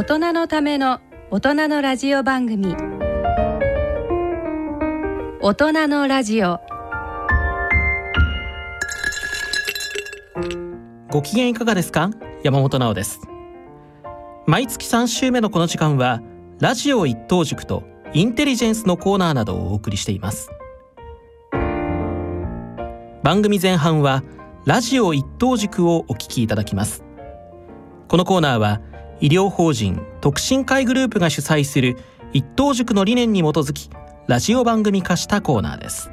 大人のための大人のラジオ番組。大人のラジオ。ご機嫌いかがですか？山本直です。毎月3週目のこの時間はラジオ一等塾とインテリジェンスのコーナーなどをお送りしています。番組前半はラジオ一等塾をお聞きいただきます。このコーナーは医療法人特進会グループが主催する一等塾の理念に基づきラジオ番組化したコーナーです。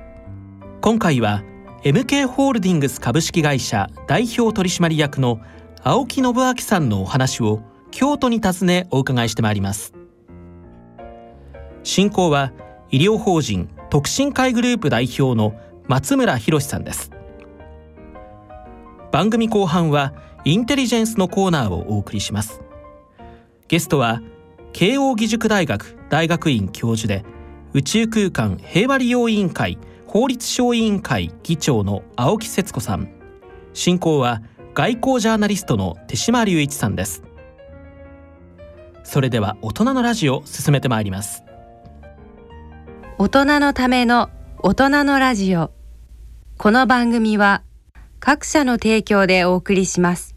今回は MK ホールディングス株式会社代表取締役の青木信明さんのお話を京都に訪ねお伺いしてまいります。進行は医療法人特進会グループ代表の松村博さんです。番組後半はインテリジェンスのコーナーをお送りします。ゲストは慶應義塾大学大学院教授で宇宙空間平和利用委員会法律省委員会議長の青木節子さん。進行は外交ジャーナリストの手島隆一さんです。それでは大人のラジオ進めてまいります。大人のための大人のラジオ。この番組は各社の提供でお送りします。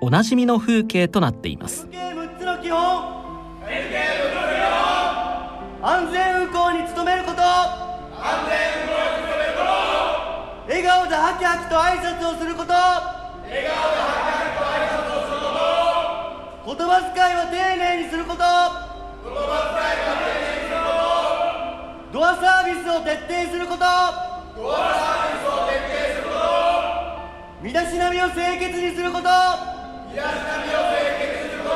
おなじみの風景となっています。安全運行に努めること安全運行に努めること。笑顔でハキハキと挨拶をすること。笑顔でハキハキと挨拶をすること。言葉遣いは丁寧にすること言葉遣いは丁寧にすること。ドアサービスを徹底すること。ドアサービスを徹底すること。身だしなみを清潔にすること。にすること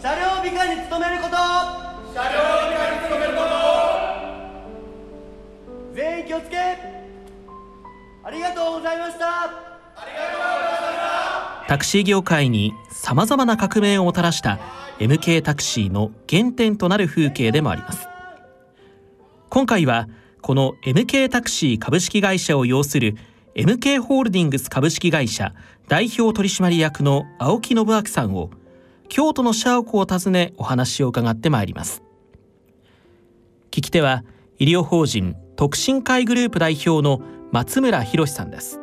車両美化に努めること車両美化に努めること。全員気をつけ。ありがとうございました。ありがとうございましたタクシー業界にさまざまな革命をもたらした MK タクシーの原点となる風景でもあります。今回はこの MK タクシー株式会社を擁する MK ホールディングス株式会社代表取締役の青木信明さんを京都の社屋を訪ねお話を伺ってまいります。聞き手は医療法人特進会グループ代表の松村博さんです。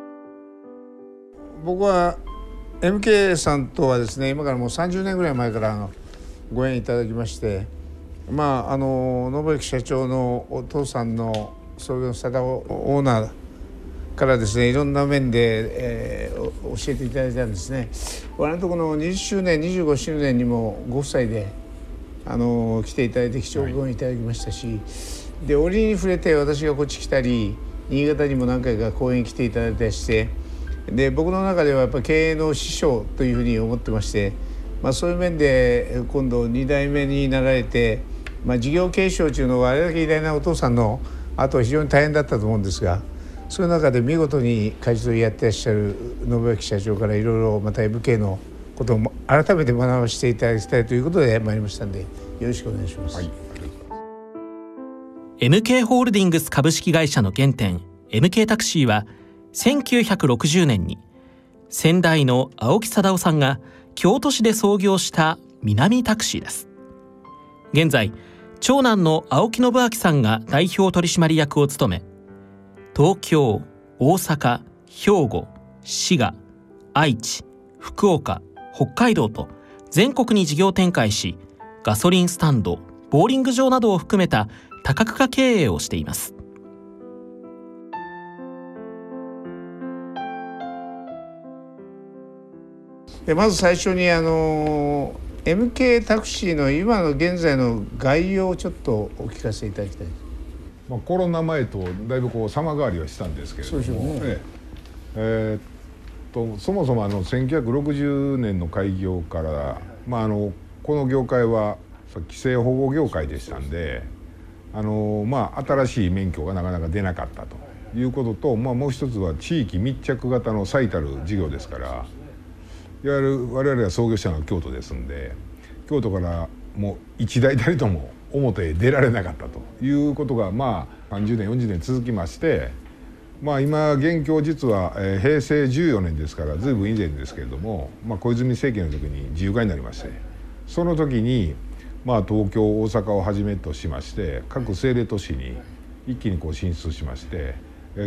僕は MK さんとはですね今からもう30年ぐらい前からご縁いただきましてまああの信之社長のお父さんの創業佐田オーナーからですねいろんな面で、えー、教えていただいたんですね。我々のところの20周年25周年にもご夫妻であの来ていただいて貴重ご縁いただきましたし、はい、で折に触れて私がこっち来たり新潟にも何回か講演来ていただいたりしてで僕の中ではやっぱ経営の師匠というふうに思ってまして、まあ、そういう面で今度2代目になられてまあ、事業継承中のはあれだけ偉大なお父さんの後は非常に大変だったと思うんですがそういう中で見事に舵取りやってらっしゃる信明社長からいろいろまた MK のことを改めて学ばせていただきたいということで参りましたんでよろしくお願いします。はい MK ホールディングス株式会社の原点 MK タクシーは1960年に先代の青木貞夫さんが京都市で創業した南タクシーです現在長男の青木信明さんが代表取締役を務め東京大阪兵庫滋賀愛知福岡北海道と全国に事業展開しガソリンスタンドボーリング場などを含めた多角化経営をしています。まず最初にあの MK タクシーの今の現在の概要をちょっとお聞かせいただきたい。まあ、コロナ前とだいぶこう様変わりはしたんですけれども、ね。ええー、とそもそもあの1960年の開業から、まあ、あのこの業界は規制保護業界でしたんであのまあ、新しい免許がなかなか出なかったと。いうことと、まあ、もう一つは地域密着型の最たる事業ですからいわゆる我々は創業者の京都ですんで京都からもう一代たりとも表へ出られなかったということがまあ30年40年続きまして、まあ、今現況実は、え平成14年ですから随分以前ですけれども、まあ、小泉政権の時に自由化になりましてその時にまあ、東京大阪をはじめとしまして各政令都市に一気にこう進出しまして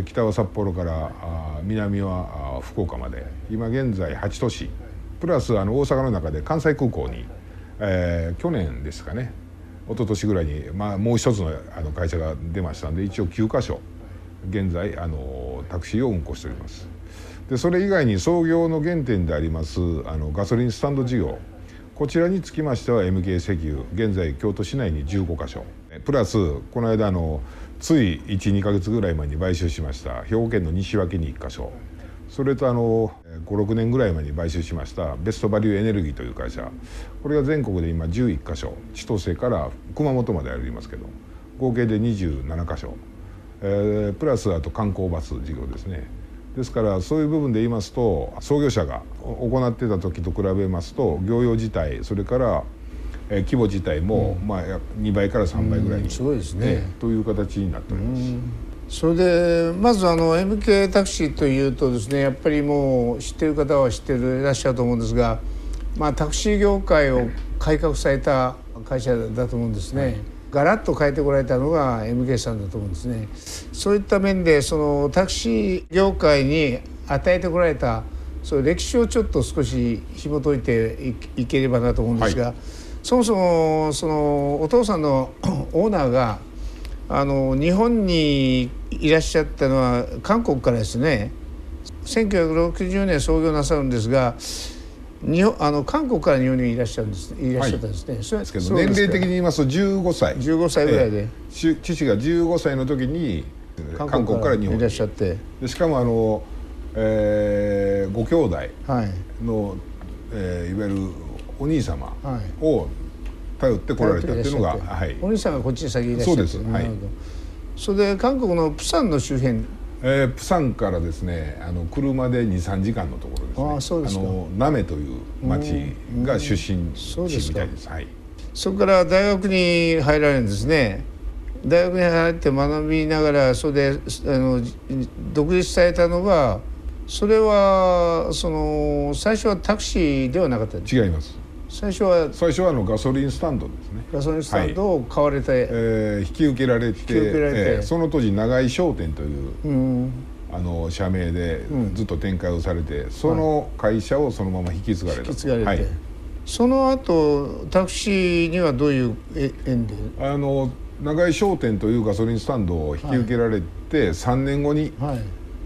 北は札幌から南は福岡まで今現在8都市プラスあの大阪の中で関西空港に、えー、去年ですかね一昨年ぐらいに、まあ、もう一つのあの会社が出ましたんで一応9か所現在あのタクシーを運行しております。でそれ以外に創業の原点でありますあのガソリンスタンド事業。こちらにつきましては MK 石油現在京都市内に15か所。プラスこの間あのつい12か月ぐらい前に買収しました兵庫県の西脇に1か所。それとあの56年ぐらい前に買収しましたベストバリューエネルギーという会社。これが全国で今11か所千歳から熊本までありますけど合計で27か所、えー、プラスあと観光バス事業ですね。ですからそういう部分で言いますと創業者が行ってた時と比べますと業用自体それからえ規模自体も、まあ、2倍から3倍ぐらいに、すごいですね、という形になっております。それでまずあの MK タクシーというとですねやっぱりもう知ってる方は知ってるいらっしゃると思うんですが、まあ、タクシー業界を改革された会社だと思うんですね。はいガラッと変えてこられたのが MK さんだと思うんですね。そういった面でそのタクシー業界に与えてこられたそう歴史をちょっと少し紐解いていければなと思うんですが、はい、そもそもそのお父さんの オーナーがあの日本にいらっしゃったのは韓国からですね。1960年創業なさるんですが日本あの韓国から日本にいらっしゃるんですいらっしゃったんですね、はい、そですけど年齢的に言いますと15歳。15歳ぐらいで、えー、父が15歳の時に韓国から日本に。いらっしゃって。でしかもあの、えー、ご兄弟の、はい、えー、いわゆるお兄様を頼ってこられたっていうのが、はい、お兄さんがこっちに先にいらっしゃってそうです、はい、それで韓国のプサンの周辺。えー、プサンからですねあの車で23時間のところですね。あそうですか。のナメという町が出身地みたいです。はい、そこから大学に入られるんですね。大学に入って学びながらそれであの独立されたのがそれはその最初はタクシーではなかった違います最初は最初はあのガソリンスタンドですね。ガソリンスタンドを買われて、はい、えー、引き受けられて引き受けられて、えー、その当時長井商店という、うん、あの社名でずっと展開をされて、うん、その会社をそのまま引き継がれた、引き継がれて、はい、その後タクシーにはどういう縁で？あの長井商店というガソリンスタンドを引き受けられて、はい、3年後に、はい。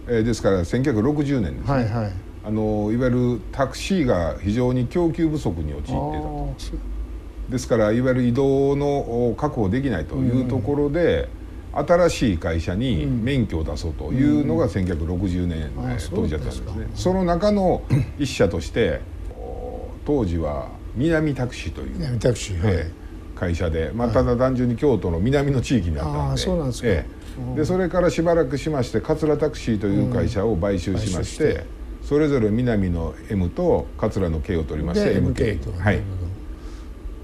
えー、ですから1960年ですね、はいはいあのいわゆるタクシーが非常に供給不足に陥っていたと。ですからいわゆる移動の確保できないというところで、うん、新しい会社に免許を出そうというのが1960年、うん、当時だったんですね。その中の一社として当時は南タクシーという南タクシー、はい、会社で、まあ、ただ単純に京都の南の地域にあったんで。そうなんですか、ええ、でそれからしばらくしまして桂タクシーという会社を買収しまして,、それぞれ南の M と桂の K を取りまして MK と。はい。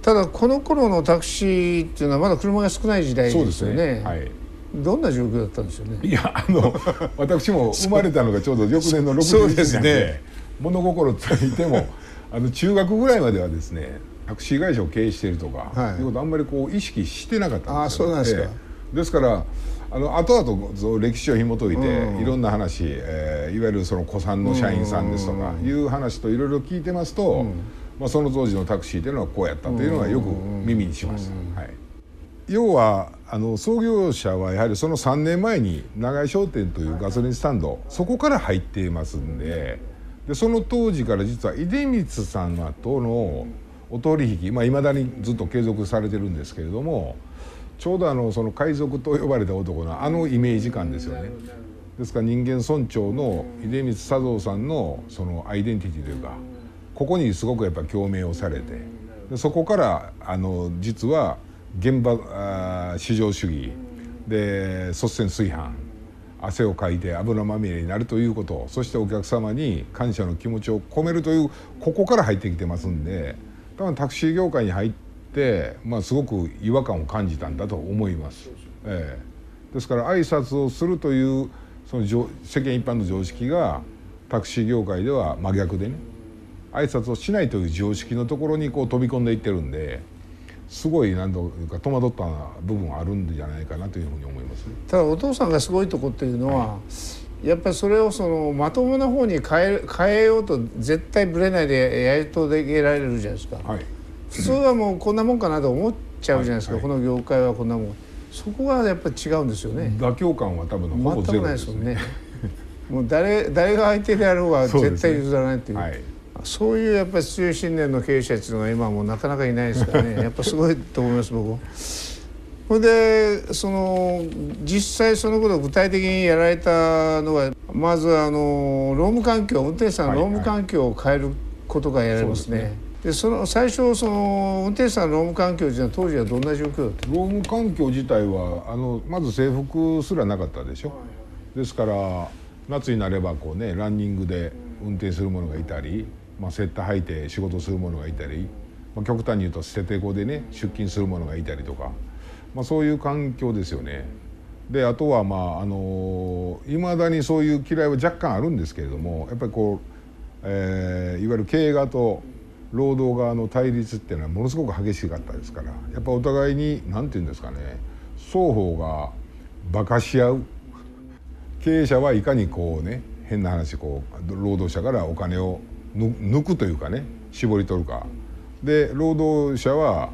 ただこの頃のタクシーっていうのはまだ車が少ない時代ですよね。ね。はい、どんな状況だったんですよね。いやあの私も生まれたのがちょうど翌年の60年でで、ね、物心ついてもあの中学ぐらいまではですねタクシー会社を経営しているとか、はい、いうことあんまりこう意識してなかったんですよ、あそうなんですか、ええ、ですからあの後々歴史を紐解いて、うん、いろんな話、えー、いわゆるその古参の社員さんですとかいう話といろいろ聞いてますと、うん。まあ、その当時のタクシーというのはこうやったというのはよく耳にしました。はい、要はあの創業者はやはりその3年前に長井商店というガソリンスタンドそこから入っていますんででその当時から実は出光さんとのお取引まあ、未だにずっと継続されてるんですけれどもちょうどあのその海賊と呼ばれた男のあのイメージ感ですよね。ですから人間村長の出光佐三さんのそのアイデンティティというかここにすごくやっぱ共鳴をされてでそこからあの実は現場あ市場主義で率先炊飯汗をかいて油まみれになるということそしてお客様に感謝の気持ちを込めるというここから入ってきてますんで多分タクシー業界に入って、まあ、すごく違和感を感じたんだと思います。ええ、ですから挨拶をするというその世間一般の常識がタクシー業界では真逆でね挨拶をしないという常識のところにこう飛び込んでいってるんですごい何というか戸惑った部分はあるんじゃないかなというふうに思います、ね、ただお父さんがすごいとこっていうのは、はい、やっぱりそれをそのまともな方に変え変えようと絶対ぶれないでやりとでられるじゃないですか、はい、普通はもうこんなもんかなと思っちゃうじゃないですか、はい、この業界はこんなもんそこがやっぱり違うんですよね妥協感は多分ほぼゼロですねもう誰誰が相手であろうが絶対譲らないっていう。そういうやっぱり強い信念の経営者っていうのが今もなかなかいないですからねやっぱすごいと思います僕それでその実際そのことを具体的にやられたのはまずあの労務環境運転手さんの労務環境を変えることがやられますね。はいはいでその最初その運転手さんの労務環境というのは当時はどんな状況だった？労務環境自体はあのまず制服すらなかったでしょ、ですから夏になればこうねランニングで運転する者がいたりまあ、セッタ履いて仕事する者がいたり、まあ、極端に言うと捨ててこでね出勤する者がいたりとか、まあ、そういう環境ですよね。であとはまああのい、まだにそういう嫌いは若干あるんですけれどもやっぱりこう、えー、いわゆる経営側と労働側の対立っていうのはものすごく激しかったですからやっぱお互いに何て言うんですかね双方が馬鹿し合う経営者はいかにこうね変な話こう労働者からお金を抜くというかね絞り取るかで労働者は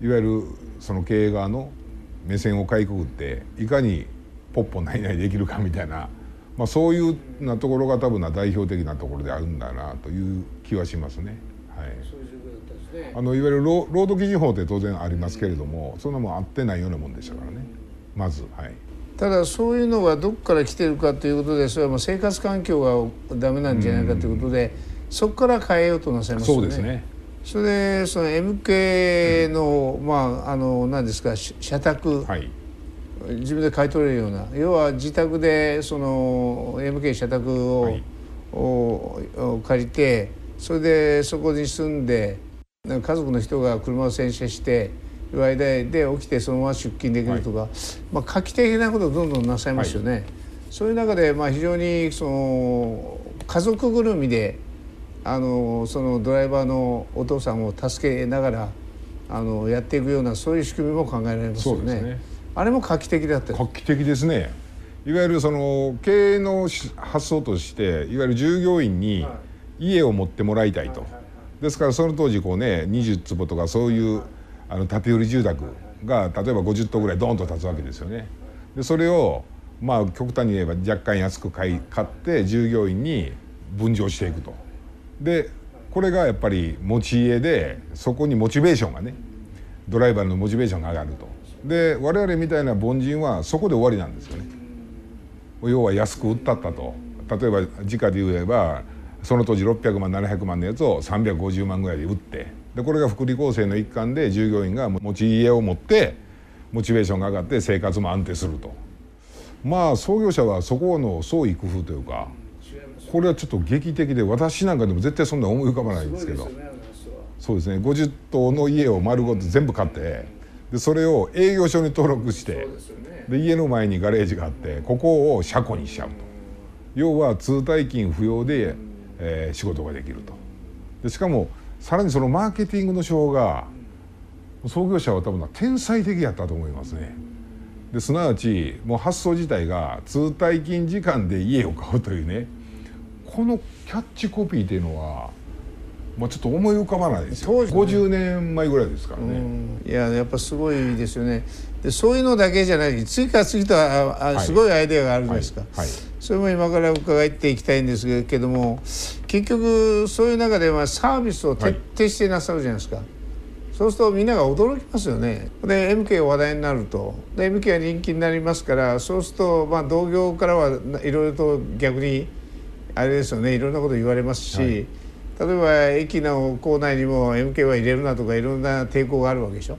いわゆるその経営側の目線をかいくぐっていかにポッポないないできるかみたいな、まあ、そういうなところが多分な代表的なところであるんだなという気はしますね。はい、あのいわゆる労働基準法って当然ありますけれどもそんなもん合ってないようなもんでしたからね。まずはい。ただそういうのはどこから来てるかということでそれはもう生活環境がダメなんじゃないかということで。そこから変えようとなさいますよね。そうですね。それでその MK の、うん、まああの何ですか社宅、はい、自分で買い取れるような。要は自宅でその MK 社宅をはい、を借りてそれでそこに住んで家族の人が車を洗車していわゆるで起きてそのまま出勤できるとか、はい、まあ画期的なことをどんどんなさいますよね。そういう中でまあ非常にその家族ぐるみであのそのドライバーのお父さんを助けながらあのやっていくようなそういう仕組みも考えられますよね。ねあれも画期的だった画期的ですね。いわゆるその経営の発想としていわゆる従業員に家を持ってもらいたいと。ですからその当時こうね20坪とかそういうあの建て売り住宅が例えば50棟ぐらいドーンと建つわけですよね。でそれをまあ極端に言えば若干安く買い買って従業員に分譲していくと。でこれがやっぱり持ち家でそこにモチベーションがねドライバーのモチベーションが上がるとで我々みたいな凡人はそこで終わりなんですよね要は安く売ったったと例えば時価で言えばその当時600万700万のやつを350万ぐらいで売ってでこれが福利厚生の一環で従業員が持ち家を持ってモチベーションが上がって生活も安定すると。まあ創業者はそこの創意工夫というかこれはちょっと劇的で私なんかでも絶対そんな思い浮かばないんですけど。そうですね。50棟の家を丸ごと全部買ってでそれを営業所に登録してで家の前にガレージがあってここを車庫にしちゃうと。要は通退勤不要で、えー、仕事ができると。でしかもさらにそのマーケティングの手法が創業者は多分天才的やったと思いますね。ですなわちもう発想自体が通退勤時間で家を買うというねこのキャッチコピーっていうのは、まあ、ちょっと思い浮かばないですよ。ね、50年前ぐらいですからね。いややっぱすごいですよね。でそういうのだけじゃない次から次とあすごいアイデアがあるじゃないですか、はいはい。はい、それも今から伺っていきたいんですけども結局そういう中ではサービスを徹底してなさるじゃないですか、そうするとみんなが驚きますよね。で MK が話題になると。で MK が人気になりますからそうするとまあ同業からはいろいろと逆にあれですよね。いろんなこと言われますし、はい、例えば駅の構内にも MK は入れるなとかいろんな抵抗があるわけでしょ。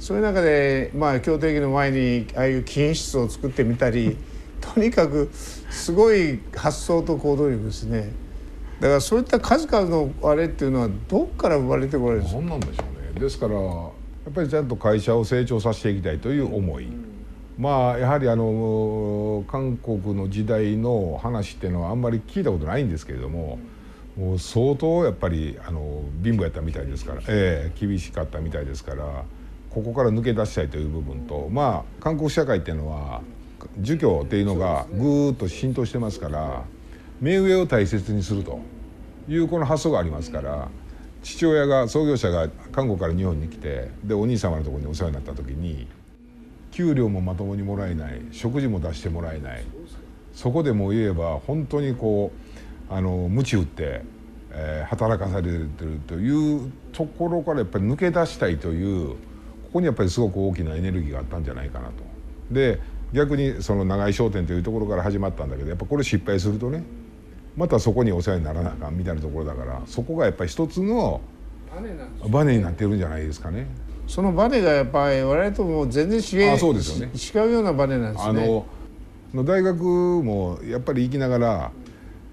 そういう中でまあ京都駅の前にああいう禁煙室を作ってみたりとにかくすごい発想と行動力ですね。だからそういった数々のあれっていうのはどっから生まれてこれるんですか？なんでしょうね。ですからやっぱりちゃんと会社を成長させていきたいという思い、まあやはりあの韓国の時代の話っていうのはあんまり聞いたことないんですけれどももう相当やっぱりあの貧乏やったみたいですから、ええ、厳しかったみたいですからここから抜け出したいという部分とまあ韓国社会っていうのは儒教っていうのがぐーっと浸透してますから目上を大切にするというこの発想がありますから父親が創業者が韓国から日本に来てでお兄様のところにお世話になった時に給料もまともにもらえない食事も出してもらえないそこでも言えば本当にこうあの鞭打って、えー、働かされてるというところからやっぱり抜け出したいというここにやっぱりすごく大きなエネルギーがあったんじゃないかなと。で逆にその長井商店というところから始まったんだけどやっぱこれ失敗するとねまたそこにお世話にならなあかんみたいなところだからそこがやっぱり一つのバネになってるんじゃないですかね。そのバネがやっぱり我々とも全然違うそうですよ、ね、違うようなバネなんですね。あの大学もやっぱり行きなが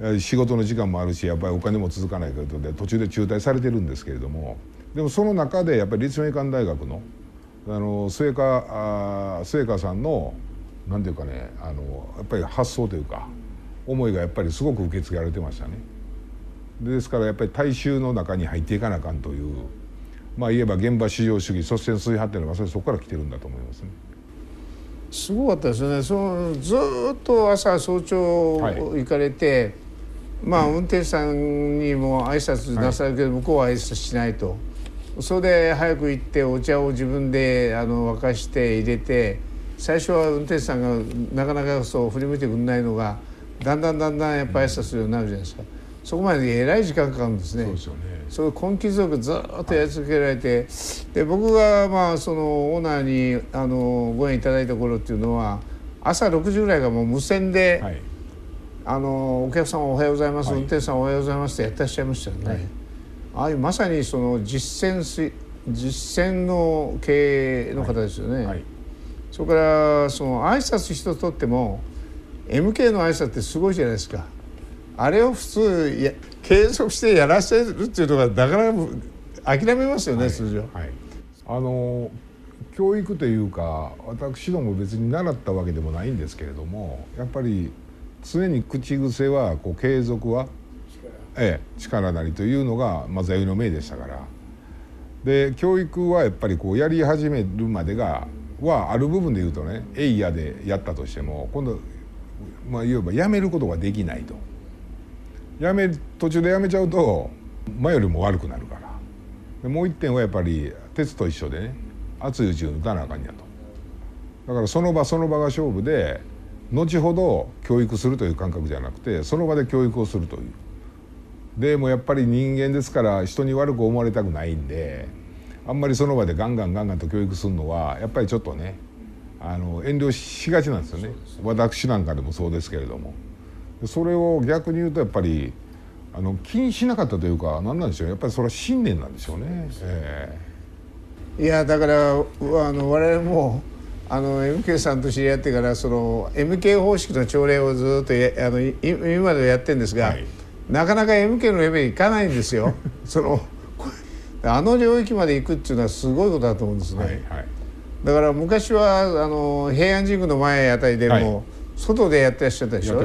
ら仕事の時間もあるしやっぱりお金も続かないことで途中で中退されてるんですけれどもでもその中でやっぱり立命館大学のあの末川末川さんのなんていうかねあのやっぱり発想というか思いがやっぱりすごく受け継がれてましたね。ですからやっぱり大衆の中に入っていかなあかんというまあ言えば現場至上主義率先推派っていうのがそれそこから来てるんだと思いますね。すごかったですねそのずっと朝早朝行かれて、はい、まあ運転手さんにも挨拶なさるけど、向こうは挨拶しないとそれで早く行ってお茶を自分であの沸かして入れて最初は運転手さんがなかなかそう振り向いてくれないのがだんだんだんだんやっぱ挨拶するようになるじゃないですか。そこまでえらい時間かかるんですね。そうですよねそういう根気強くずっとやり続けられて、で僕がまあそのオーナーにあのご縁いただいた頃っていうのは朝6時ぐらいがもう無線で、はい、あのお客様おはようございます、はい、運転手さんおはようございますってやってらっしゃいましたよね。はい、ああいうまさにその実践実践の経営の方ですよね。それからその挨拶一つとっても MK の挨拶ってすごいじゃないですか。あれを普通や継続してやらせるっていうのがなかなか諦めますよね、はい、通常、はい、あの教育というか私ども別に習ったわけでもないんですけれどもやっぱり常に口癖はこう継続はええ、力なりというのがま座右の銘でしたから。で教育はやっぱりこうやり始めるまでがはある部分で言うとね「えいや」でやったとしても今度まあ言えばやめることができないと。やめ途中でやめちゃうと前よりも悪くなるから。でもう一点はやっぱり鉄と一緒でね熱いうちに打たなあかんやと。だからその場その場が勝負で後ほど教育するという感覚じゃなくてその場で教育をするという。でもやっぱり人間ですから人に悪く思われたくないんであんまりその場でガンガンガンガンと教育するのはやっぱりちょっとねあの遠慮しがちなんですよね私なんかでもそうですけれども。それを逆に言うとやっぱりあの気にしなかったというか何なんでしょうやっぱりそれは信念なんでしょうね。えー、いやだからあの我々もあの MK さんと知り合ってからその MK 方式の朝礼をずっとあの今までやってるんですが、はい、なかなか MK のレベルいかないんですよ。そのあの領域まで行くっていうのはすごいことだと思うんですね。はいはい、だから昔はあの平安神宮の前あたりでも、外でやってらっしゃったでしょ？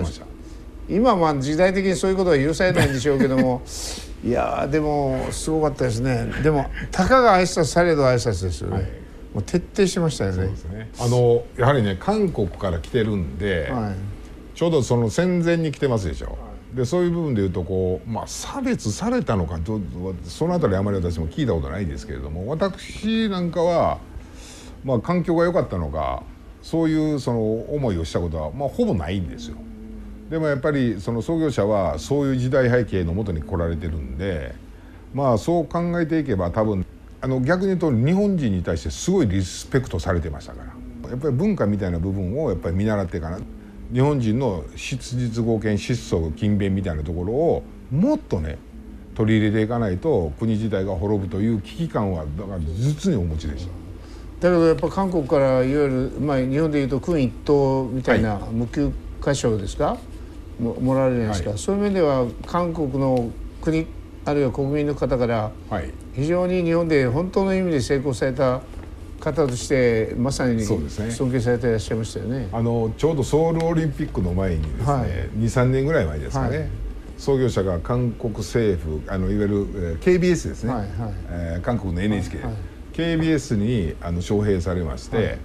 今は時代的にそういうことは許されないんでしょうけども いやでもすごかったですね。でもたかが挨拶されど挨拶ですよね、はい、もう徹底しましたよね、ね、あのやはりね韓国から来てるんで、はい、ちょうどその戦前に来てますでしょ、でそういう部分でいうとこう、まあ、差別されたのかその辺りあまり私も聞いたことないですけれども私なんかは、まあ、環境が良かったのかそういうその思いをしたことは、まあ、ほぼないんですよ。でもやっぱりその創業者はそういう時代背景のもとに来られてるんでまあそう考えていけば多分あの逆に言うと日本人に対してすごいリスペクトされてましたからやっぱり文化みたいな部分をやっぱり見習っていかない日本人の質実合憲質素勤勉みたいなところをもっとね取り入れていかないと国自体が滅ぶという危機感はだから実にお持ちでした。だけどやっぱ韓国からいわゆる、まあ、日本でいうと君一党みたいな無給箇所ですか、はいももらえるじゃないですか、はい、そういう面では韓国の国あるいは国民の方から非常に日本で本当の意味で成功された方としてまさに尊敬されていらっしゃいましたよね。あのちょうどソウルオリンピックの前にですね、はい、23年ぐらい前ですかね、はい、創業者が韓国政府あのいわゆる、えー、KBS ですね、はいはい、えー、韓国の NHK、はいはい、KBS にあの招聘されまして、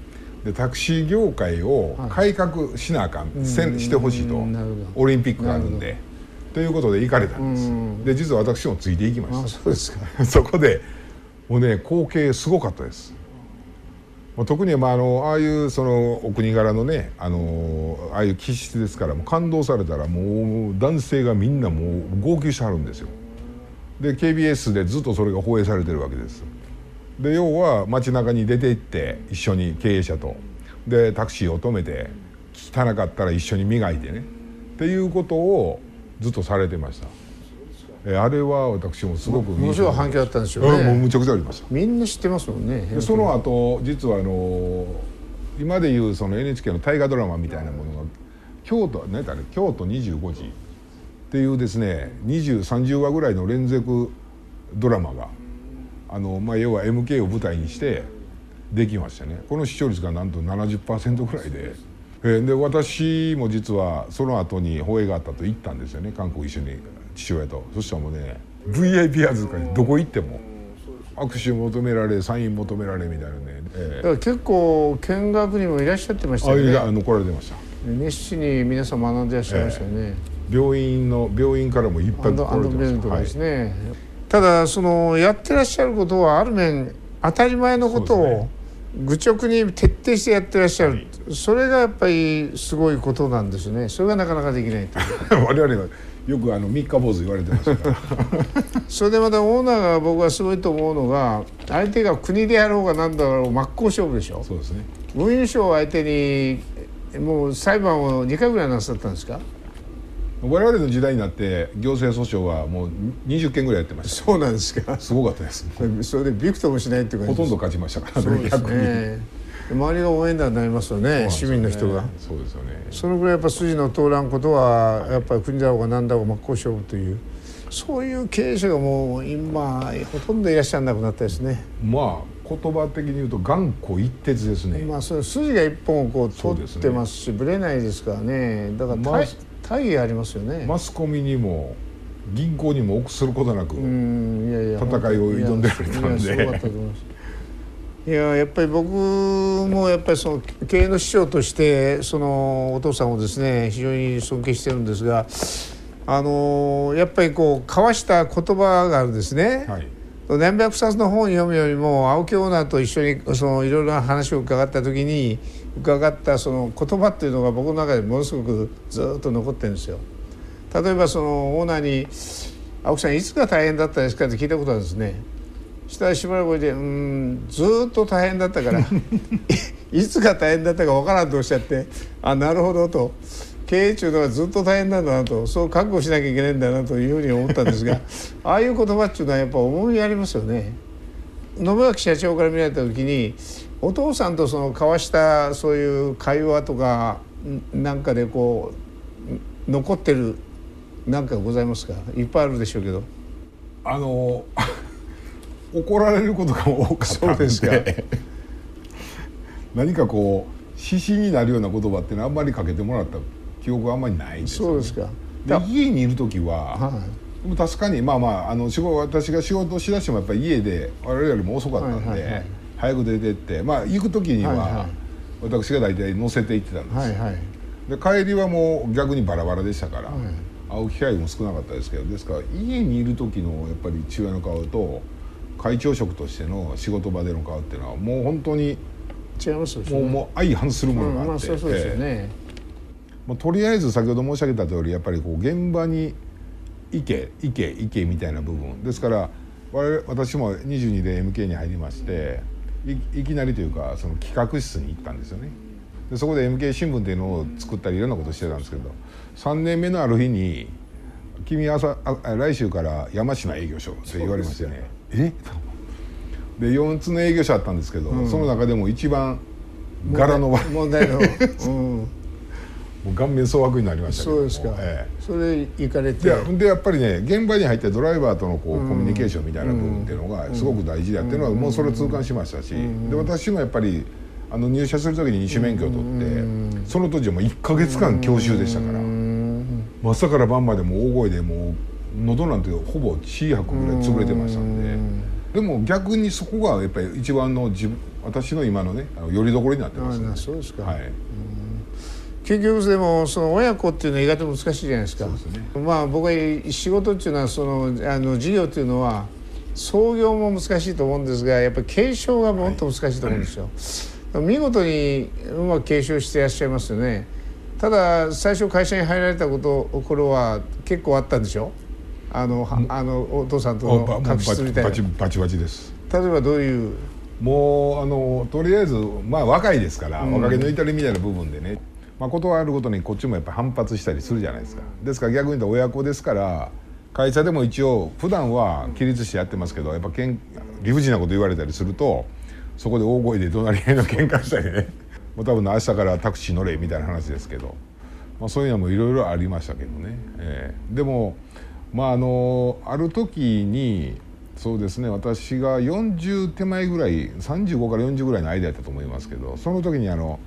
でタクシー業界を改革しなあかん、はい、してほしいと。オリンピックがあるんで。ということで行かれたんです。で実は私もついていきました。そうですか。そこでもうね光景すごかったです特にまああのああいうそのお国柄のねあのああいう気質ですからもう感動されたらもう男性がみんなもう号泣してはるんですよ。で KBS でずっとそれが放映されてるわけです。で要は街中に出て行って一緒に経営者とでタクシーを止めて汚かったら一緒に磨いてね。っていうことをずっとされてました。えあれは私もすごく面白い反響だったんですよね。もうむちゃくちゃありました。みんな知ってますもんねでその後実はあの今でいうその NHK の大河ドラマみたいなものが京都何だね京都25時っていうですね2030話ぐらいの連続ドラマがあの、まあ、要は MK を舞台にしてできましたね。この視聴率がなんと70%ぐらいで。えで私も実はその後に放映があったと言ったんですよね。韓国一緒に父親と。そしたらもうね VIP 扱い。どこ行っても。握手求められサイン求められみたいなね、えー、結構見学にもいらっしゃってましたよね。あ残られてました。熱心に皆さん学んでいらっしゃいましたよね、えー、病院の病院からもいっぱい来られてました。ですね、はい。ただそのやってらっしゃることはある面当たり前のことを愚直に徹底してやってらっしゃるそれがやっぱりすごいことなんですね。それがなかなかできない 我々はよくあの三日坊主言われてますから。それでまたオーナーが僕はすごいと思うのが相手が国であろうが何だろう真っ向勝負でしょ。そうですね。文優賞を相手にもう裁判を2回ぐらいなさったんですか？我々の時代になって行政訴訟はもう20件ぐらいやってました。そうなんですか。すごかったです。それでびくともしないっていうほとんど勝ちましたからね。逆に周りが応援団になりますよね、ね、市民の人が。そうですよね。そのぐらいやっぱ筋の通らんことはやっぱり国だろうが何だろうが真っ向勝負という。そういう経営者がもう今ほとんどいらっしゃらなくなったですね。まあ言葉的に言うと頑固一徹ですね。まあそれ筋が一本こう通ってますしぶれないですからね。だから、まあ大義ありますよね。マスコミにも銀行にも臆することなく戦いを挑んでられたんでいややっぱり僕もやっぱりその経営の師匠としてそのお父さんをですね非常に尊敬してるんですがあのやっぱりこう交わした言葉があるんですね。はい何百冊の本を読むよりも青木オーナーと一緒にそのいろいろな話を伺った時に伺ったその言葉っていうのが僕の中でものすごくずっと残ってるんですよ。例えばそのオーナーに「青木さんいつが大変だったですか?」って聞いたことあるんですね。したしばらくで「うんずっと大変だったから いつが大変だったかわからん」とおっしゃって「あなるほど」と。経営中のはずっと大変なんだなとそう覚悟しなきゃいけないんだなというふうに思ったんですが ああいう言葉っていうのはやっぱ重みありますよね。信明社長から見られた時にお父さんとその交わしたそういう会話とかなんかでこう残ってるなんかございますか？いっぱいあるでしょうけどあの怒られることが多かったんで。ですか何かこう指針になるような言葉っていうのはあんまりかけてもらった記憶はあんまりないです、ね、そうですか。で家にいる時は、はい、でも確かに。まあまああの仕事私が仕事をしだしてもやっぱり家で我々よりも遅かったんで、はいはいはい、早く出てって。まあ行く時には、はいはい、私が大体乗せて行ってたんです、はいはい、で帰りはもう逆にバラバラでしたから、はい、会う機会も少なかったですけどですから家にいる時のやっぱり父親の顔と会長職としての仕事場での顔っていうのはもう本当に違いますもうもう相反するものがあって、うんまあ、そうそうですよね、まあ、とりあえず先ほど申し上げた通りやっぱりこう現場に行け行け行けみたいな部分。ですから私も22で MK に入りましていきなりというかその企画室に行ったんですよね。でそこで MK 新聞っていうのを作ったりいろんなことしてたんですけど3年目のある日に「君朝あ来週から山科営業所」って言われましてね「え？で4つの営業所あったんですけど、うん、その中でも一番柄の悪い。問題の、うん、もう顔面蒼白になりましたけどそうですか、ええ、それ行かれて。でやっぱりね現場に入ってドライバーとのこう、うん、コミュニケーションみたいな部分っていうのがすごく大事だっていうのはもうそれ痛感しましたし、で私もやっぱりあの入社する時に二種免許を取ってその当時はもう1か月間教習でしたから。朝から晩までも大声でもう喉なんてほぼ血吐くぐらい潰れてましたんで。でも逆にそこがやっぱり一番の自分私の今のねよりどころになってます、ね、あそうですか、はい、結局でもその親子っていうのは意外と難しいじゃないですか、ね、まあ僕は仕事っていうのはそのあの事業っていうのは創業も難しいと思うんですがやっぱり継承がもっと難しいと思うんですよ、はい、見事にうまく継承していらっしゃいますよね。ただ最初会社に入られたこと頃は結構あったんでしょ？あのあのお父さんとの確執みたいな。バチバチバチです。例えばどういう？もうあのとりあえずまあ若いですから、うん、若気の至りみたいな部分でね、まあ、断るごとにこっちもやっぱ反発したりするじゃないですか。ですから逆に言うと親子ですから会社でも一応普段は起立してやってますけどやっぱけん理不尽なこと言われたりするとそこで大声で怒鳴り合いの喧嘩したりね。もう多分明日からタクシー乗れみたいな話ですけど、まあ、そういうのもいろいろありましたけどね、えー、でもまああのある時にそうですね私が40手前ぐらい35から40ぐらいの間やったと思いますけどその時にあの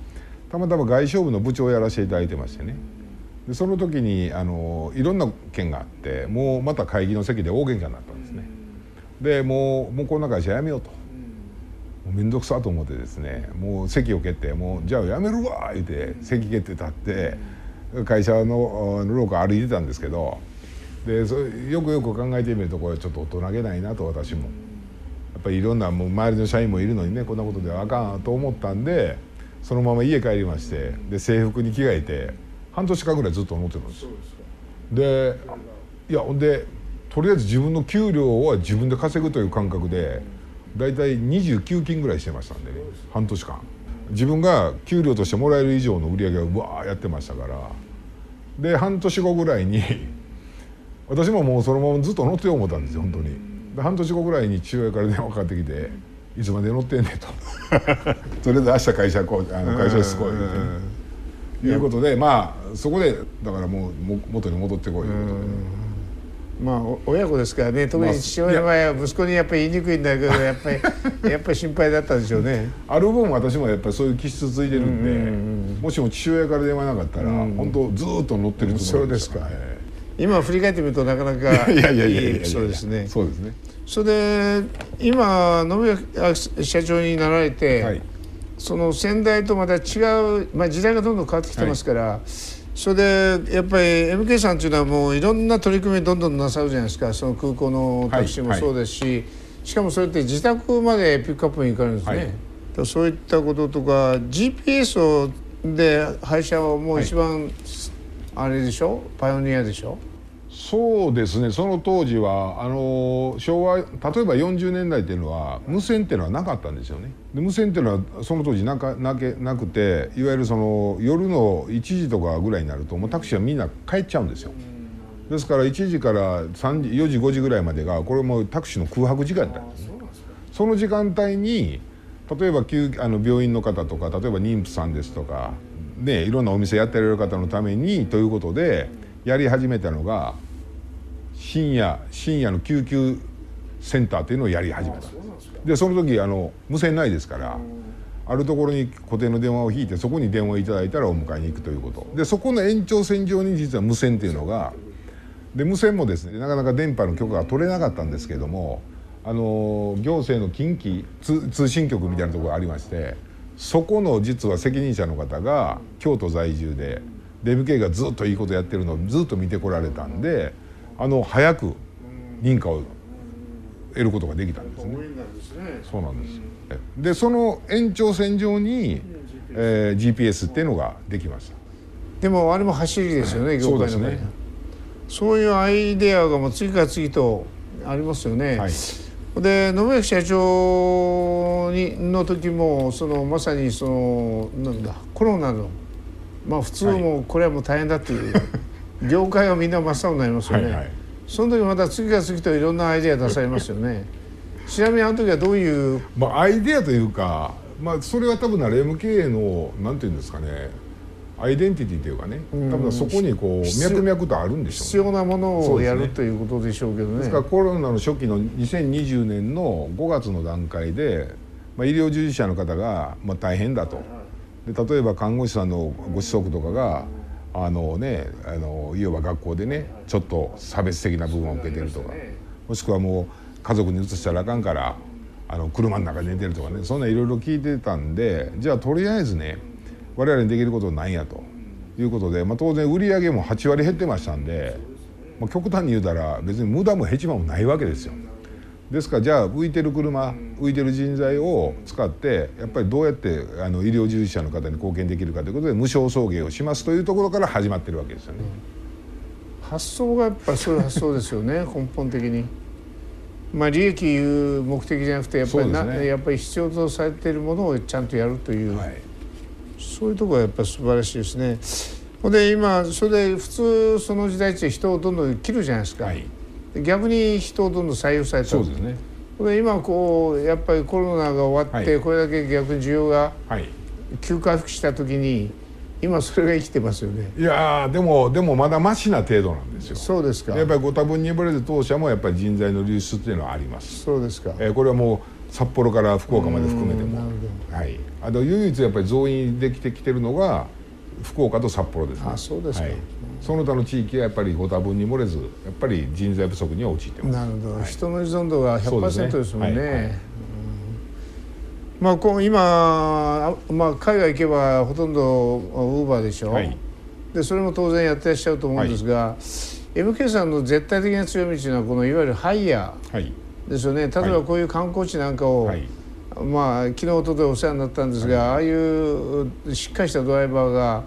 たまたま外商部の部長をやらせていただいてましてね。でその時にあのいろんな件があってもうまた会議の席で大喧嘩になったんですね。でもうもうこんな会社辞めようと。面倒くさと思ってですねもう席を蹴ってもうじゃあ辞めるわ言うて席蹴って立って会社の廊下歩いてたんですけどでそよくよく考えてみるとこれちょっと大人げないなと私も。やっぱりいろんなもう周りの社員もいるのにねこんなことではあかんと思ったんでそのまま家帰りましてで制服に着替えて半年間ぐらいずっと乗ってたんです。よでいやほんでとりあえず自分の給料は自分で稼ぐという感覚で大体29金ぐらいしてましたんでね半年間。自分が給料としてもらえる以上の売り上げをうわーやってましたから。で半年後ぐらいに私ももうそのままずっと乗ってよう思ったんですよ本当に。で半年後ぐらいに父親から電話かかってきて「いつまで乗ってんねん」と「とりあえず明日会社こうあの会社室来い」ということでまあそこでだからもう元に戻ってこいと。いうことで。まあ親子ですからね。特に父親は息子にやっぱり言いにくいんだけど やっぱりやっぱり心配だったんでしょうね。ある分私もやっぱりそういう気質ついてるんで、もしも父親から電話なかったら、本当ずっと乗ってるつもりですから、そうですか、今振り返ってみるとなかなかいいエピソードですね。そうですね。それで今信明社長になられて、はい、その先代とまた違う、まあ、時代がどんどん変わってきてますから、はい、それでやっぱり MK さんっていうのはもういろんな取り組みどんどんなさるじゃないですかその空港のタクシーもそうですし、はい、しかもそれって自宅までピックアップに行かれるんですね。そういったこととか GPS をで配車はもう一番、あれでしょ？パイオニアでしょ？そうですね。その当時はあの昭和例えば40年代っていうのは無線っていうのはなかったんですよね。で無線っていうのはその当時なかなけなくていわゆるその夜の1時とかぐらいになるともうタクシーはみんな帰っちゃうんですよ。ですから1時から3時4時5時ぐらいまでがこれもタクシーの空白時間だったんですね。その時間帯に例えば救あの病院の方とか例えば妊婦さんですとかねいろんなお店やってられる方のためにということでやり始めたのが深夜深夜の救急センターっていうのをやり始めた。でその時あの無線ないですからあるところに固定の電話を引いてそこに電話いただいたらお迎えに行くということ。でそこの延長線上に実は無線っていうのがで無線もですねなかなか電波の許可が取れなかったんですけどもあの行政の近畿通信局みたいなところがありましてそこの実は責任者の方が京都在住で DMK がずっといいことやってるのをずっと見てこられたんであの早く認可を得ることができたんですね。そうなんです。でその延長線上に、えー、GPS っていうのができました。でもあれも走りですよね、業界のね。そういうアイデアがもう次から次とありますよね、はい、で信明社長にの時もそのまさにそのなんだコロナのまあ普通もこれはもう大変だっていう、業界はみんな真っ青になりますよね、はいはい、その時また次から次といろんなアイデア出されますよね。ちなみにあの時はどういう？まあアイデアというかまあそれは多分な MK のなんていうんですかねアイデンティティというかね多分そこにこう脈々とあるんでしょう、ね、必要なものをやる、ね、ということでしょうけどね。ですからコロナの初期の2020年の5月の段階で、まあ、医療従事者の方がまあ大変だと。で例えば看護師さんのご子息とかがあのねあのいわば学校でねちょっと差別的な部分を受けてるとかもしくはもう家族に移したらあかんからあの車の中で寝てるとかねそんないろいろ聞いてたんでじゃあとりあえずね我々にできることないんやということで、まあ、当然売り上げも8割減ってましたんで、まあ、極端に言うたら別に無駄もヘチマもないわけですよ。ですからじゃあ浮いてる車浮いてる人材を使ってやっぱりどうやってあの医療従事者の方に貢献できるかということで無償送迎をしますというところから始まってるわけですよね。発想がやっぱりそういう発想ですよね 根本的に。まあ、利益いう目的じゃなくてやっぱり、ね、やっぱり必要とされているものをちゃんとやるという、はい、そういうところがやっぱり素晴らしいですね。で今それで普通その時代って人をどんどん切るじゃないですか、はい、逆に人をどんどん採用された。そうですね。で今こうやっぱりコロナが終わって、これだけ逆に需要が急回復した時に今それが生きてますよね。いやでもでもまだましな程度なんですよ。そうですか。やっぱりご多分に漏れず当社もやっぱり人材の流出っていうのはあります。そうですか、えー、これはもう札幌から福岡まで含めても。はい。あと唯一やっぱり増員できてきてるのが福岡と札幌ですね。あそうですか、はい、その他の地域はやっぱりご多分に漏れずやっぱり人材不足には陥ってます。なるほど、はい、人の依存度が100%ですもんね、はい。はい。まあ、こう今、まあ、海外行けばほとんどウーバーでしょ、はい、でそれも当然やってらっしゃると思うんですが、はい、MK さんの絶対的な強みというのはこのいわゆるハイヤーですよね、例えばこういう観光地なんかを、はい、まあ昨日おとといお世話になったんですが、ああいうしっかりしたドライバーが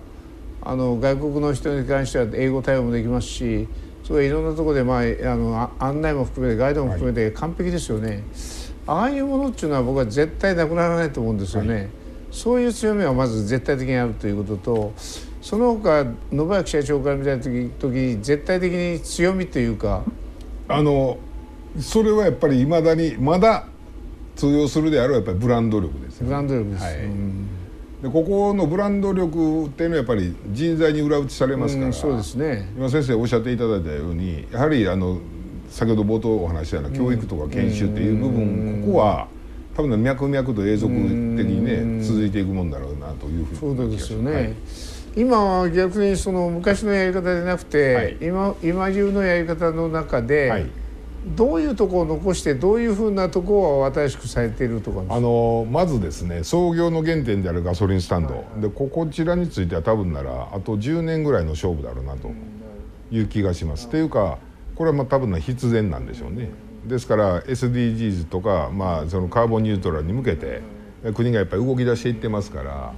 あの外国の人に関しては英語対応もできますしそれいろんなところで、まあ、あの案内も含めてガイドも含めて完璧ですよね。ああいうものっていうのは僕は絶対なくならないと思うんですよね。はい、そういう強みはまず絶対的にあるということとその他信明社長から見た時時に絶対的に強みというか。あのそれはやっぱりいまだにまだ通用するであろうやっぱりブランド力です、ね、ブランド力です、はい、でここのブランド力っていうのはやっぱり人材に裏打ちされますから、そうですね。今先生おっしゃっていただいたようにやはりあの先ほど冒頭お話したような教育とか研修っていう部分、ここは多分脈々と永続的にね続いていくもんだろうなというふうにそうですよね、はい、今は逆にその昔のやり方でなくて、はい、今今中のやり方の中で、はい、どういうところを残してどういうふうなところを新しくされているとかあのまずですね創業の原点であるガソリンスタンド、でここちらについては多分ならあと10年ぐらいの勝負だろうなという気がします。っていうかこれはまあ多分な必然なんでしょうね。ですから SDGs とか、まあ、そのカーボンニュートラルに向けて国がやっぱり動き出していってますから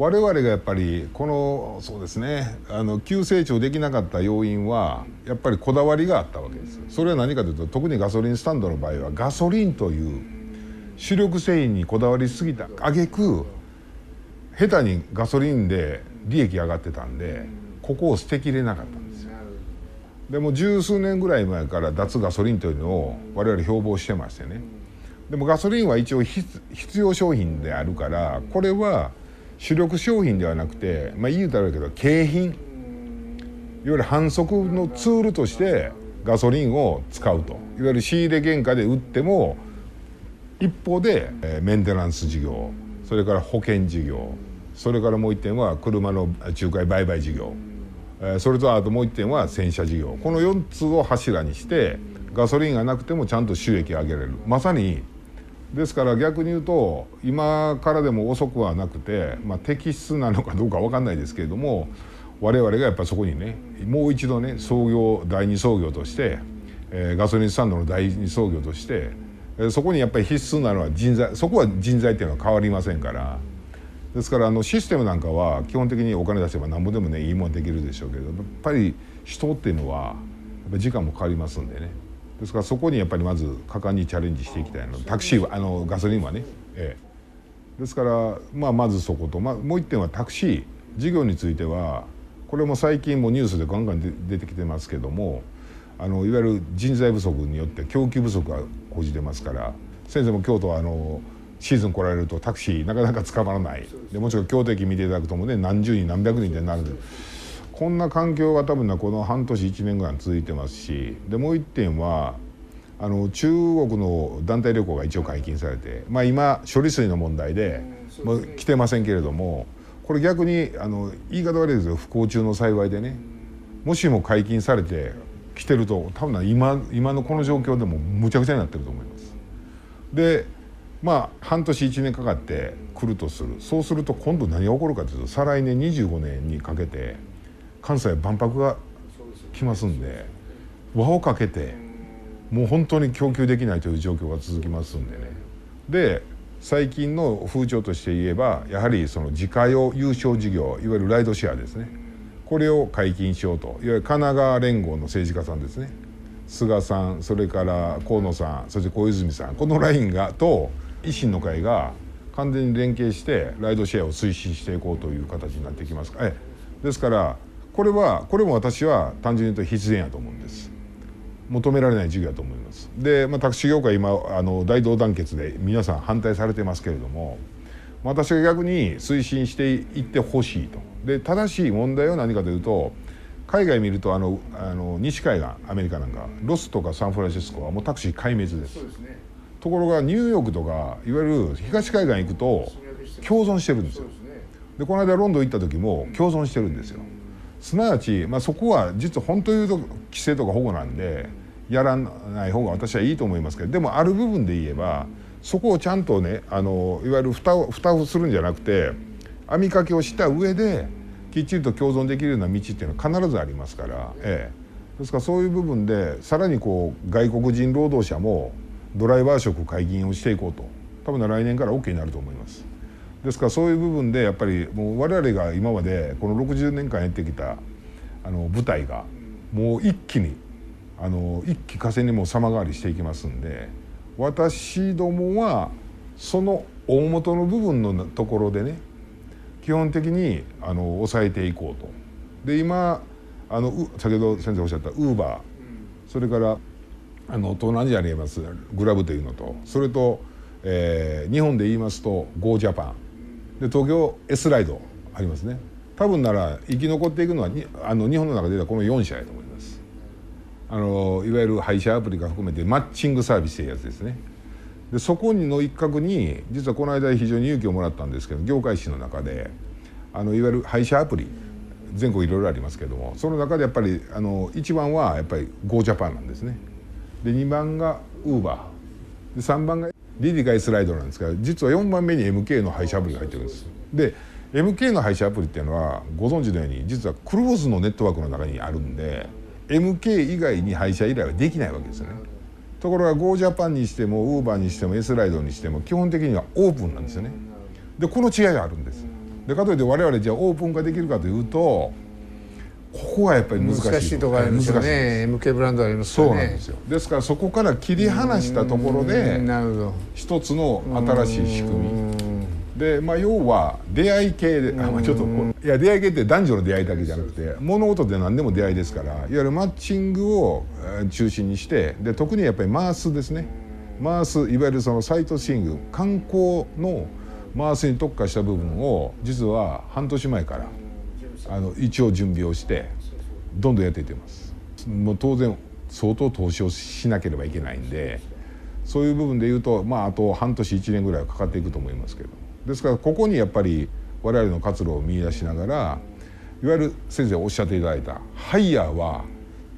我々がやっぱりこのそうですねあの急成長できなかった要因はやっぱりこだわりがあったわけです。それは何かというと特にガソリンスタンドの場合はガソリンという主力製品にこだわりすぎた。挙句下手にガソリンで利益上がってたんでここを捨てきれなかったんですよ。でも十数年ぐらい前から脱ガソリンというのを我々標榜してましてね。でもガソリンは一応必要商品であるからこれは主力商品ではなくてまあ言うたらけど景品。いわゆる反則のツールとしてガソリンを使うと。いわゆる仕入れ原価で売っても一方で、メンテナンス事業それから保険事業それからもう一点は車の仲介売買事業、それとあともう一点は洗車事業。この4つを柱にしてガソリンがなくてもちゃんと収益上げられる。まさにですから逆に言うと今からでも遅くはなくて、まあ、適質なのかどうか分かんないですけれども我々がやっぱそこにねもう一度ね創業第二創業として、えー、ガソリンスタンドの第二創業として、えー、そこにやっぱり必須なのは人材そこは人材っていうのは変わりませんからですからあのシステムなんかは基本的にお金出せば何ぼでもねいいもんできるでしょうけどやっぱり人っていうのはやっぱ時間もかかりますんでね。ですからそこにやっぱりまず果敢にチャレンジしていきたいのタクシーはあのガソリンはね、ええ、ですから、まあ、まずそこと、まあ、もう一点はタクシー事業についてはこれも最近もニュースでガンガン出てきてますけどもあのいわゆる人材不足によって供給不足が講じてますから先生も京都はあのシーズン来られるとタクシーなかなか捕まらない。でもちろん京都駅見ていただくともね何十人何百人ってなるこんな環境が多分なこの半年1年ぐらい続いてますしでもう一点はあの中国の団体旅行が一応解禁されて、まあ、今処理水の問題でもう来てませんけれどもこれ逆にあの言い方悪いですよ不幸中の幸いでねもしも解禁されて来てると多分今今のこの状況でもむちゃくちゃになってると思います。でまあ半年1年かかって来るとする。そうすると今度何が起こるかというと再来年25年にかけて関西万博が来ますんで輪をかけてもう本当に供給できないという状況が続きますんでね。で最近の風潮として言えばやはりその自家用優勝事業いわゆるライドシェアですね。これを解禁しようといわゆる神奈川連合の政治家さんですね。菅さんそれから河野さんそして小泉さんこのラインがと維新の会が完全に連携してライドシェアを推進していこうという形になってきます。え。ですからこれはこれも私は単純に言うと必然やと思うんです。求められない事業だと思います。で、まあ、タクシー業界今あの大同団結で皆さん反対されてますけれども私が逆に推進していってほしいと。で正しい問題は何かというと海外見るとあのあの西海岸アメリカなんかロスとかサンフランシスコはもうタクシー壊滅です、ね、ところがニューヨークとかいわゆる東海岸行くと共存してるんですよ。でこの間ロンドン行った時も共存してるんですよすなわち、まあ、そこは実は本当言うと規制とか保護なんでやらない方が私はいいと思いますけどでもある部分で言えばそこをちゃんとねあのいわゆる蓋を蓋をするんじゃなくて網掛けをした上できっちりと共存できるような道っていうのは必ずありますから、ええ、ですからそういう部分でさらにこう外国人労働者もドライバー職解禁をしていこうと多分来年から OK になると思います。ですからそういう部分でやっぱりもう我々が今までこの60年間やってきたあの舞台がもう一気にあの一気風にも様変わりしていきますんで私どもはその大元の部分のところでね基本的にあの抑えていこうと。で今あの先ほど先生おっしゃったウーバーそれからあの東南アジアにありますグラブというのとそれと、えー、日本で言いますとゴージャパンで東京 S ライドありますね。多分なら生き残っていくのはにあの日本の中ではこの4社やと思います。あのいわゆる配車アプリが含めてマッチングサービスというやつですね。でそこの一角に実はこの間非常に勇気をもらったんですけど業界誌の中であのいわゆる配車アプリ全国いろいろありますけどもその中でやっぱりあの1番はやっぱり GoJapan なんですね。で2番が Uber で3番がリディカイスライドなんですが実は4番目に MK の配車アプリが入ってるんです。で MK の配車アプリっていうのはご存知のように実はクローズのネットワークの中にあるんで MK 以外に配車依頼はできないわけですよね。ところが GoJapan にしても Uber にしても S ライドにしても基本的にはオープンなんですよね。でこの違いがあるんです。ででかといって我々じゃあオープン化できるかというとここがやっぱり難しいところありますよね。MK ブランドありますそうなんですよ。ですからそこから切り離したところで一つの新しい仕組み。で、まあ、要は出会い系で、あまあ、ちょっといや出会い系って男女の出会いだけじゃなくて物事って何でも出会いですからいわゆるマッチングを中心にしてで特にやっぱりマースですね。マースいわゆるそのサイトシーング。観光のマースに特化した部分を実は半年前からあの一応準備をしてどんどんやっていってますもう当然相当投資をしなければいけないんでそういう部分でいうとまああと半年1年ぐらいはかかっていくと思いますけどですからここにやっぱり我々の活路を見出しながらいわゆる先生おっしゃっていただいたハイヤーは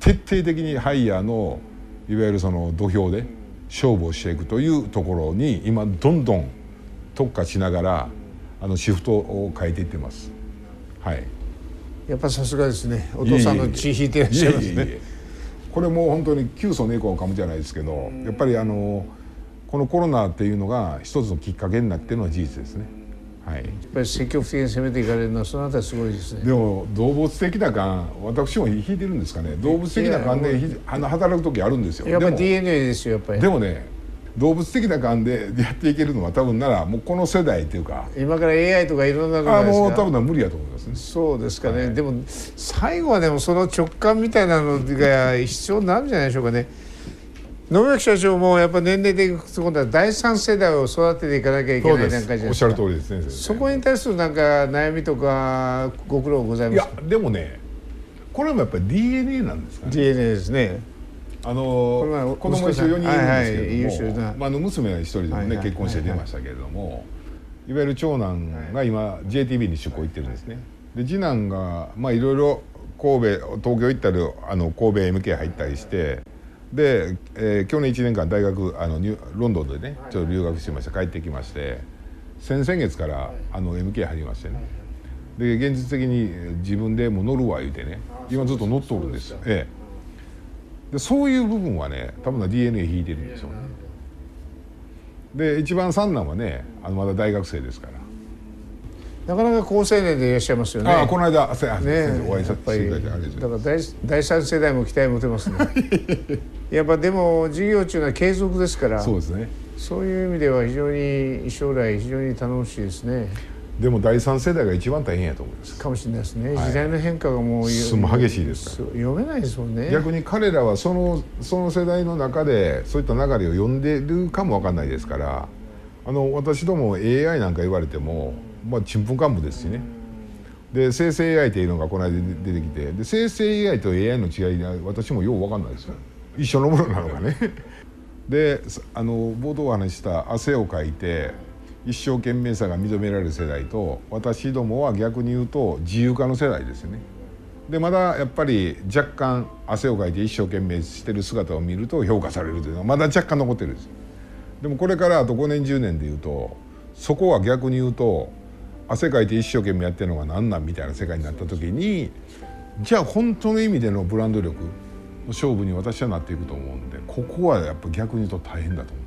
徹底的にハイヤーのいわゆるその土俵で勝負をしていくというところに今どんどん特化しながらあのシフトを変えていってます。はい。やっぱさすがですね。お父さんの血引いていらっしゃいますね。これも本当に急須猫を噛むじゃないですけど、やっぱりあの。このコロナっていうのが一つのきっかけになっているのは事実ですね。はい、やっぱり積極的に攻めていかれるのはそのあたりすごいですねでも動物的な感私も引いてるんですかね動物的な感であの働く時あるんですよやっぱり DNA ですよやっぱりでもね動物的な感でやっていけるのは多分ならもうこの世代っていうか。今から AI とかいろんなのあもう多分無理やと思いますね。そうですかね、はい、でも最後はでもその直感みたいなのが必要になるんじゃないでしょうかね。野垣社長もやっぱ年齢でいくと今度は第三世代を育てていかなきゃいけないなんかじゃおっしゃる通りですね。そこに対するなんか悩みとかご苦労ございますいやでもねこれもやっぱり DNA なんですかね。DNA ですねあの子供一緒4人いるんですけれども、はいはい、まあ、あの娘は一人でもね、結婚して出ましたけれども、いわゆる長男が今 JTB に出向行ってるんですね。で次男がまあいろいろ神戸東京行ったりあの神戸 MK 入ったりしてで、えー、去年1年間大学あのニュロンドンでねちょっと留学してました。帰ってきまして先々月からあの MK 入りましてね。で現実的に自分でも乗るわ言うてね。今ずっと乗っとるんですよ、ええ、でそういう部分はね多分 DNA 引いてるんですよねで一番三男はねあのまだ大学生ですからなかなか高青年でいらっしゃいますよね。あこの間、ね、お会いさせていただいてありがとうございます。だから第第三世代も期待持てますね。やっぱでも授業中は継続ですから。そうですね。そういう意味では非常に将来非常に頼もしいですね。でも第三世代が一番大変やと思います。かもしれないですね。はい、時代の変化がもう激しいですから。読めないですもんね。逆に彼らはそのその世代の中でそういった流れを読んでるかもわかんないですから、あの私ども AI なんか言われても。まあちんぷんかんぷですしねで生成 AI っていうのがこの間出てきてで生成 AI と AI の違いが私もよう分かんないですよ一緒のものなのかね であの冒頭お話した汗をかいて一生懸命さが認められる世代と私どもは逆に言うと自由化の世代ですよね。でまだやっぱり若干汗をかいて一生懸命してる姿を見ると評価されるというのはまだ若干残ってるんです。でもこれからあと5年10年でいうとそこは逆に言うと汗かいて一生懸命やってるのが何なんみたいな世界になった時にじゃあ本当の意味でのブランド力の勝負に私はなっていくと思うんでここはやっぱ逆に言うと大変だと思います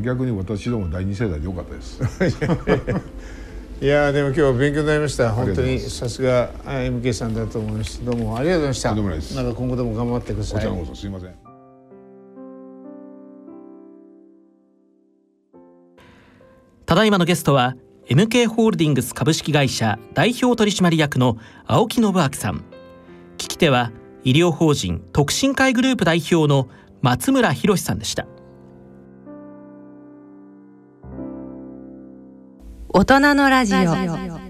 逆に私ども第二世代でよかったです。いやでも今日は勉強になりました。本当にさすが MK さんだと思います。どうもありがとうございました。ないです。なんか今後とも頑張ってください。こちらこそすいません。ただいまのゲストは MK ホールディングス株式会社代表取締役の青木信明さん。聞き手は医療法人特進会グループ代表の松村博さんでした大人のラジオ。